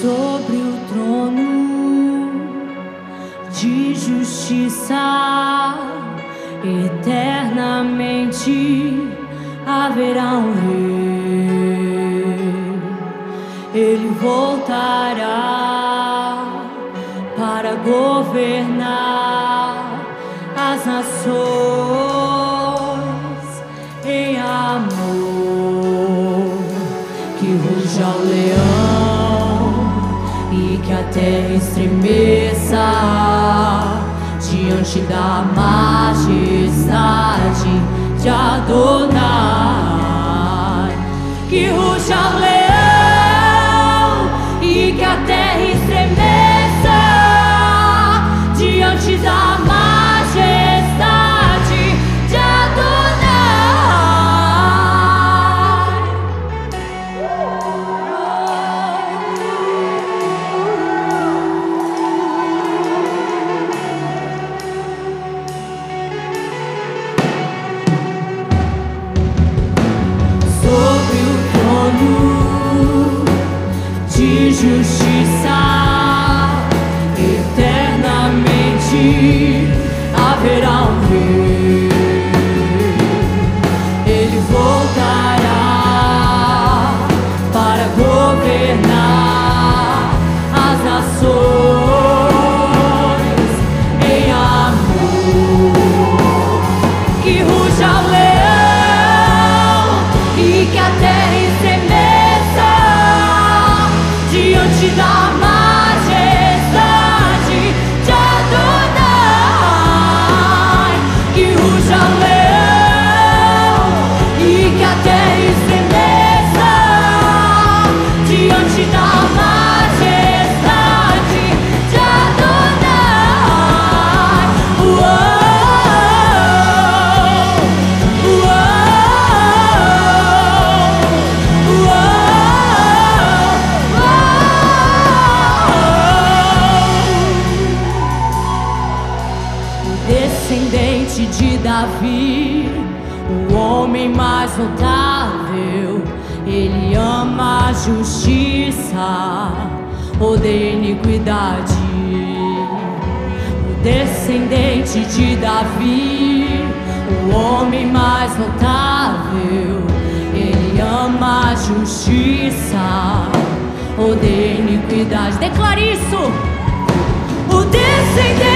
sobre o trono de justiça eternamente haverá um rei. Ele voltará para governar as nações em amor. Que ruja o leão que a terra estremeça diante da majestade de Adonai. De justiça Davi, o homem mais notável, ele ama a justiça, odeia iniquidade. O descendente de Davi, o homem mais notável, ele ama a justiça, odeia iniquidade. Declare isso! O descendente